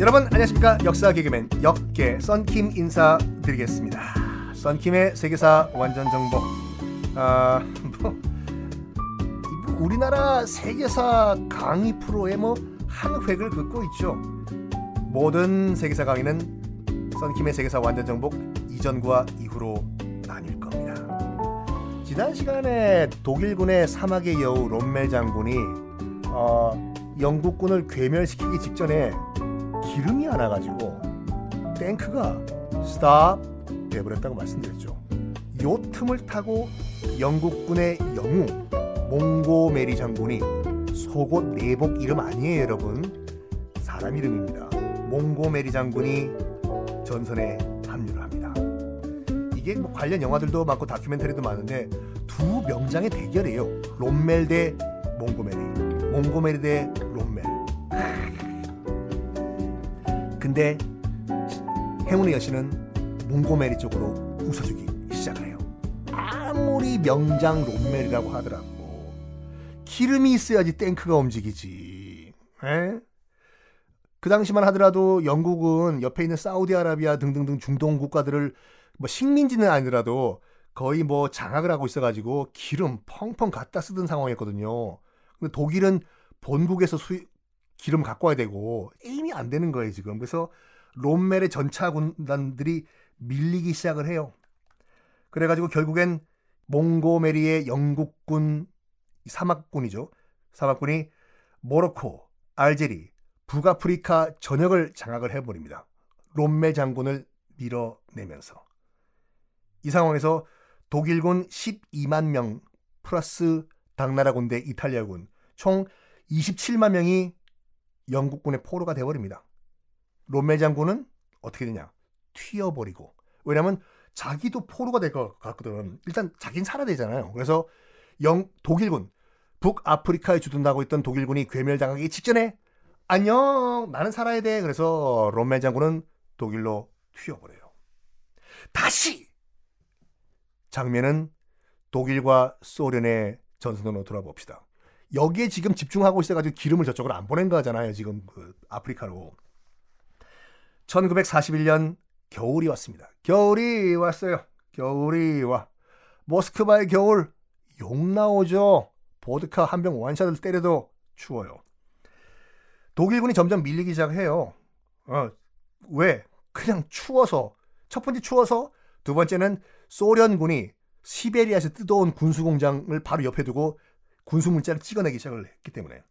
여러분 안녕하십니까 역사 개그맨 역계 썬킴 인사드리겠습니다. 썬킴의 세계사 완전 정복. 아, 뭐, 우리나라 세계사 강의 프로의 뭐한 획을 긋고 있죠. 모든 세계사 강의는 썬킴의 세계사 완전 정복 이전과 이후로. 지난 시간에 독일군의 사막의 여우 롬멜 장군이 어, 영국군을 괴멸시키기 직전에 기름이 안 와가지고 탱크가 스탑 돼버렸다고 말씀드렸죠. 요 틈을 타고 영국군의 영웅 몽고메리 장군이 속옷 내복 이름 아니에요 여러분 사람 이름입니다. 몽고메리 장군이 전선에 합류를 합니다. 이게 뭐 관련 영화들도 많고 다큐멘터리도 많은데 두 명장의 대결이에요. 롬멜 대 몽고메리, 몽고메리 대 롬멜. 근데 행운의 여신은 몽고메리 쪽으로 웃어주기 시작을 해요. 아무리 명장 롬멜이라고 하더라도 기름이 있어야지 탱크가 움직이지. 에? 그 당시만 하더라도 영국은 옆에 있는 사우디아라비아 등등등 중동 국가들을 뭐 식민지는 아니더라도 거의 뭐 장악을 하고 있어가지고 기름 펑펑 갖다 쓰던 상황이었거든요. 근데 독일은 본국에서 수, 기름 갖고 와야 되고 에임이 안 되는 거예요 지금. 그래서 롬멜의 전차 군단들이 밀리기 시작을 해요. 그래가지고 결국엔 몽고메리의 영국군 사막군이죠. 사막군이 모로코, 알제리, 북아프리카 전역을 장악을 해버립니다. 롬멜 장군을 밀어내면서 이 상황에서 독일군 12만 명 플러스 당나라 군대 이탈리아군 총 27만 명이 영국군의 포로가 되어버립니다. 롬멜 장군은 어떻게 되냐? 튀어버리고. 왜냐면 자기도 포로가 될 것 같거든. 일단 자기는 살아야 되잖아요. 그래서 영 독일군 북아프리카에 주둔하고 있던 독일군이 괴멸당하기 직전에 안녕 나는 살아야 돼. 그래서 롬멜 장군은 독일로 튀어버려요. 다시 장면은 독일과 소련의 전선으로 돌아봅시다. 여기에 지금 집중하고 있어가지고 기름을 저쪽으로 안 보낸 거잖아요. 지금 그 아프리카로. 1941년 겨울이 왔습니다. 겨울이 왔어요. 겨울이 와. 모스크바의 겨울 욕 나오죠. 보드카 한병 완샷을 때려도 추워요. 독일군이 점점 밀리기 시작해요. 어, 왜? 그냥 추워서. 첫 번째 추워서 두 번째는 소련군이 시베리아에서 뜯어온 군수공장을 바로 옆에 두고 군수 문자를 찍어내기 시작을 했기 때문에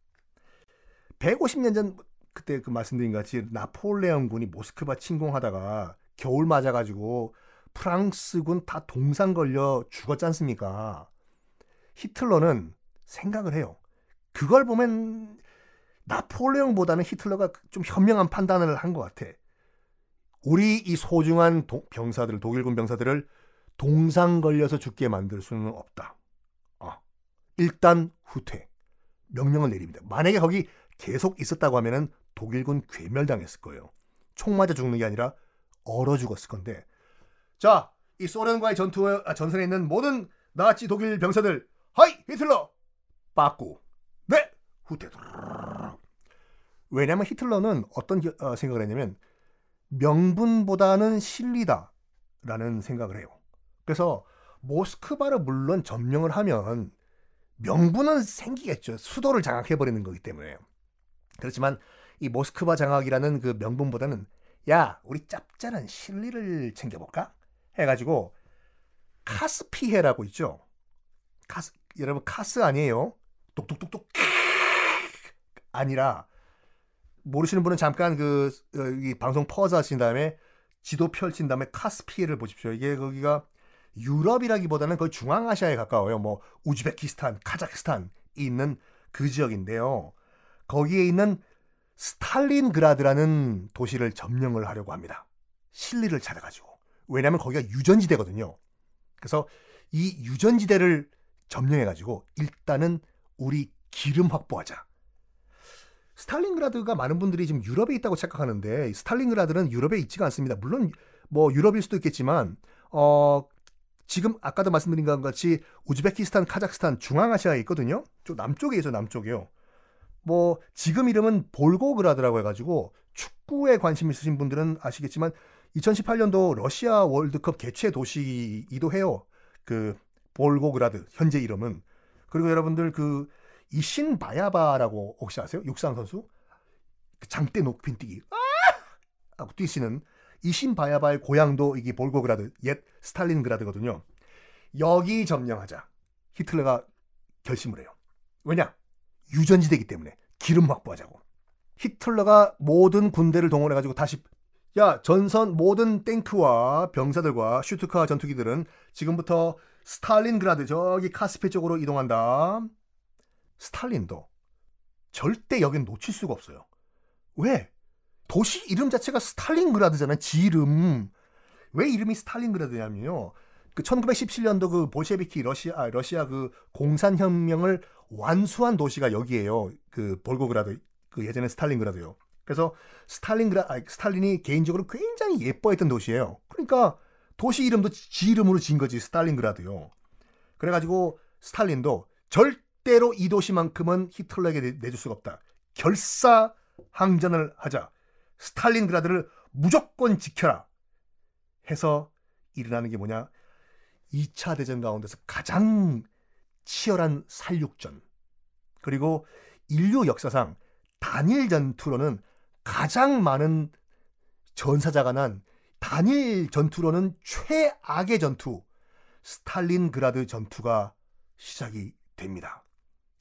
150년 전 그때 그 말씀드린 같이 나폴레옹 군이 모스크바 침공하다가 겨울 맞아가지고 프랑스군 다 동상 걸려 죽었지 않습니까? 히틀러는 생각을 해요. 그걸 보면 나폴레옹보다는 히틀러가 좀 현명한 판단을 한 것 같아. 우리 이 소중한 도, 병사들, 독일군 병사들을 동상 걸려서 죽게 만들 수는 없다. 어. 일단 후퇴. 명령을 내립니다. 만약에 거기 계속 있었다고 하면은 독일군 괴멸당했을 거예요. 총 맞아 죽는 게 아니라 얼어 죽었을 건데. 자, 이 소련과의 전투 아, 전선에 있는 모든 나치 독일 병사들, 하이 히틀러, 빠꾸, 네 후퇴. 왜냐하면 히틀러는 어떤 어, 생각을 했냐면 명분보다는 실리다라는 생각을 해요. 그래서 모스크바를 물론 점령을 하면 명분은 생기겠죠. 수도를 장악해버리는 거기 때문에. 그렇지만 이 모스크바 장악이라는 그 명분보다는 야 우리 짭짤한 실리를 챙겨볼까? 해가지고 카스피해라고 있죠. 카스 여러분 카스 아니에요. 똑똑똑똑 아니라 모르시는 분은 잠깐 그 어, 이 방송 퍼즈 하신 다음에 지도 펼친 다음에 카스피해를 보십시오. 이게 거기가 유럽이라기보다는 거의 중앙아시아에 가까워요. 뭐 우즈베키스탄, 카자흐스탄이 있는 그 지역인데요. 거기에 있는 스탈린그라드라는 도시를 점령을 하려고 합니다. 실리를 찾아가지고. 왜냐하면 거기가 유전지대거든요. 그래서 이 유전지대를 점령해가지고 일단은 우리 기름 확보하자. 스탈린그라드가 많은 분들이 지금 유럽에 있다고 착각하는데 스탈린그라드는 유럽에 있지가 않습니다. 물론 뭐 유럽일 수도 있겠지만 어 지금 아까도 말씀드린 것 같이 우즈베키스탄, 카자흐스탄, 중앙아시아에 있거든요. 좀 남쪽에 있어 남쪽이요. 뭐 지금 이름은 볼고그라드라고 해가지고 축구에 관심 있으신 분들은 아시겠지만 2018년도 러시아 월드컵 개최 도시이기도 해요. 그 볼고그라드 현재 이름은 그리고 여러분들 그 이신바예바라고 혹시 아세요? 육상 선수 그 장대 높이 뛰기 아! 하고 뛰시는 이신바예바의 고향도 이게 볼고그라드 옛 스탈린그라드거든요. 여기 점령하자 히틀러가 결심을 해요. 왜냐? 유전지대기 때문에 기름 확보하자고. 히틀러가 모든 군대를 동원해가지고 다시 야 전선 모든 탱크와 병사들과 슈투카 전투기들은 지금부터 스탈린그라드 저기 카스피 쪽으로 이동한다. 스탈린도 절대 여긴 놓칠 수가 없어요. 왜? 도시 이름 자체가 스탈린그라드잖아요. 지 이름. 왜 이름이 스탈린그라드냐면요. 그 1917년도 그 볼셰비키 러시아 아, 러시아 그 공산 혁명을 완수한 도시가 여기에요. 그 볼고그라드 그 예전에 스탈린그라드요. 그래서 스탈린그라 아, 스탈린이 개인적으로 굉장히 예뻐했던 도시예요. 그러니까 도시 이름도 지 이름으로 지은 거지 스탈린그라드요. 그래가지고 스탈린도 절대로 이 도시만큼은 히틀러에게 내줄 수가 없다. 결사 항전을 하자. 스탈린그라드를 무조건 지켜라. 해서 일어나는 게 뭐냐? 2차 대전 가운데서 가장 치열한 살육전. 그리고 인류 역사상 단일 전투로는 가장 많은 전사자가 난 단일 전투로는 최악의 전투 스탈린그라드 전투가 시작이 됩니다.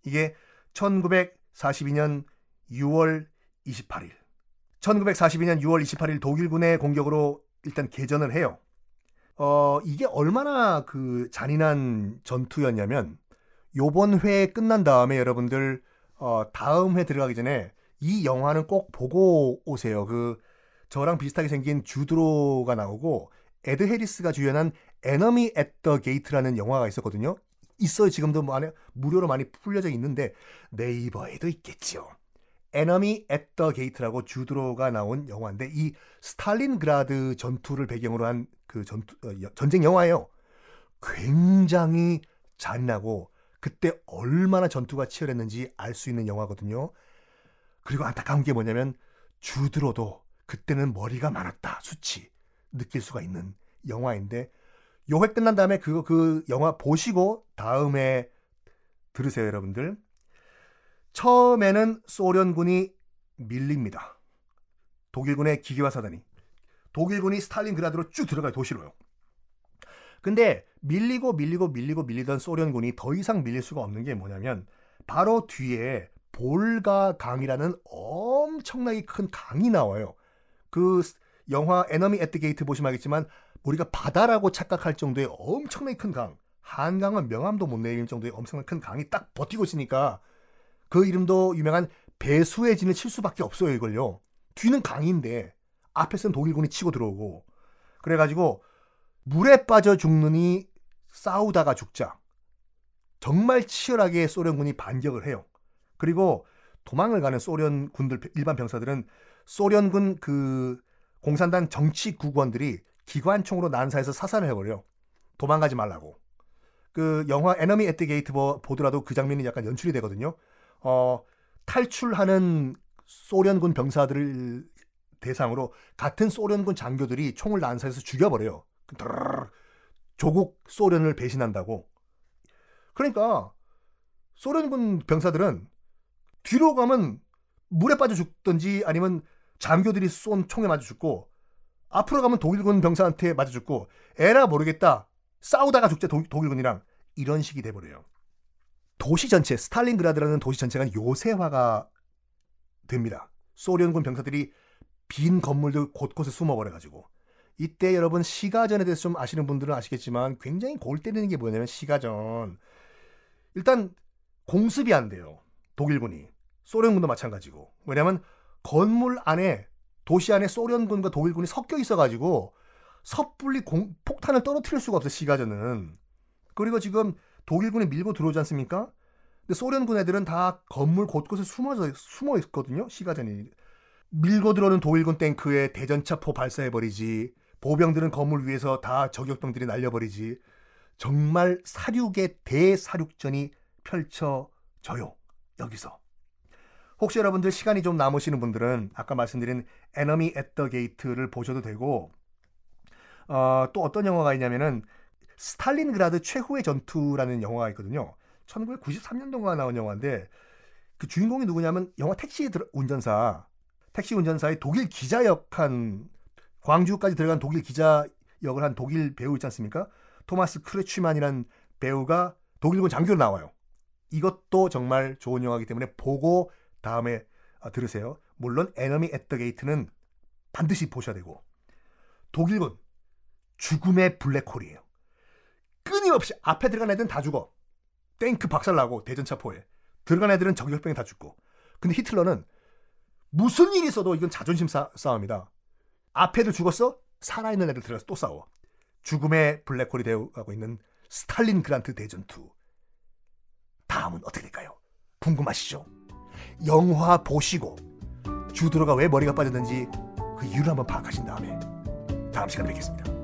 이게 1942년 6월 28일 1942년 6월 28일 독일군의 공격으로 일단 개전을 해요. 어, 이게 얼마나 그 잔인한 전투였냐면 요번 회 끝난 다음에 여러분들 어, 다음 회 들어가기 전에 이 영화는 꼭 보고 오세요. 그 저랑 비슷하게 생긴 주드 로가 나오고 에드 해리스가 주연한 Enemy at the Gate라는 영화가 있었거든요. 있어요. 지금도 뭐 안에 무료로 많이 풀려져 있는데 네이버에도 있겠지요. Enemy at the Gate라고 주드 로가 나온 영화인데 이 스탈린그라드 전투를 배경으로 한 그 전투 어, 전쟁 영화예요. 굉장히 잔인하고 그때 얼마나 전투가 치열했는지 알 수 있는 영화거든요. 그리고 안타까운 게 뭐냐면 주드 로도 그때는 머리가 많았다 수치 느낄 수가 있는 영화인데 요회 끝난 다음에 그거 그 영화 보시고 다음에 들으세요 여러분들 처음에는 소련군이 밀립니다 독일군의 기계화 사단이 독일군이 스탈린그라드로 쭉 들어가요 도시로요 근데 밀리고 밀리고 밀리고 밀리던 소련군이 더 이상 밀릴 수가 없는 게 뭐냐면 바로 뒤에 볼가 강이라는 엄청나게 큰 강이 나와요. 그 영화 Enemy at the Gate 보시면 알겠지만 우리가 바다라고 착각할 정도의 엄청나게 큰 강. 한강은 명함도 못 내릴 정도의 엄청난 큰 강이 딱 버티고 있으니까 그 이름도 유명한 배수의 진을 칠 수밖에 없어요, 이걸요. 뒤는 강인데 앞에서는 독일군이 치고 들어오고 그래가지고 물에 빠져 죽느니 싸우다가 죽자. 정말 치열하게 소련군이 반격을 해요. 그리고 도망을 가는 소련 군들 일반 병사들은 소련군 그 공산당 정치국원들이 기관총으로 난사해서 사살을 해버려. 도망가지 말라고. 그 영화 Enemy at the Gate 보더라도 그 장면이 약간 연출이 되거든요. 어, 탈출하는 소련군 병사들을 대상으로 같은 소련군 장교들이 총을 난사해서 죽여버려요. 조국 소련을 배신한다고. 그러니까 소련군 병사들은 뒤로 가면 물에 빠져 죽든지 아니면 장교들이 쏜 총에 맞아 죽고 앞으로 가면 독일군 병사한테 맞아 죽고 에라 모르겠다 싸우다가 죽자 독일군이랑 이런 식이 돼버려요. 도시 전체 스탈린그라드라는 도시 전체가 요새화가 됩니다. 소련군 병사들이 빈 건물들 곳곳에 숨어버려가지고 이때 여러분 시가전에 대해서 좀 아시는 분들은 아시겠지만 굉장히 골 때리는 게 뭐냐면 시가전 일단 공습이 안 돼요. 독일군이. 소련군도 마찬가지고. 왜냐면 건물 안에 도시 안에 소련군과 독일군이 섞여 있어가지고 섣불리 공, 폭탄을 떨어뜨릴 수가 없어요. 시가전은. 그리고 지금 독일군이 밀고 들어오지 않습니까? 근데 소련군 애들은 다 건물 곳곳에 숨어서 숨어 있거든요. 시가전이. 밀고 들어오는 독일군 탱크에 대전차포 발사해버리지. 보병들은 건물 위에서 다 저격병들이 날려버리지. 정말 살육의 대살육전이 펼쳐져요. 여기서. 혹시 여러분들 시간이 좀 남으시는 분들은 아까 말씀드린 Enemy at the Gate를 보셔도 되고 어, 또 어떤 영화가 있냐면은 스탈린그라드 최후의 전투라는 영화가 있거든요. 1993년도가 나온 영화인데 그 주인공이 누구냐면 영화 택시 운전사 택시 운전사의 독일 기자 역한 광주까지 들어간 독일 기자 역을 한 독일 배우 있지 않습니까? 토마스 크레취만이란 배우가 독일군 장교로 나와요. 이것도 정말 좋은 영화이기 때문에 보고 다음에 아, 들으세요. 물론 에너미 앳더 게이트는 반드시 보셔야 되고 독일군 죽음의 블랙홀이에요. 끊임없이 앞에 들어간 애들은 다 죽어. 탱크 박살나고 대전차포에 들어간 애들은 정격병이 다 죽고. 근데 히틀러는 무슨 일이 있어도 이건 자존심 싸, 싸움이다. 앞에 들 죽었어? 살아있는 애들 들어가서 또 싸워. 죽음의 블랙홀이 되어가고 있는 스탈린 그란트 대전투. 다음은 어떻게 될까요? 궁금하시죠? 영화 보시고 주드로가 왜 머리가 빠졌는지 그 이유를 한번 파악하신 다음에 다음 시간에 뵙겠습니다.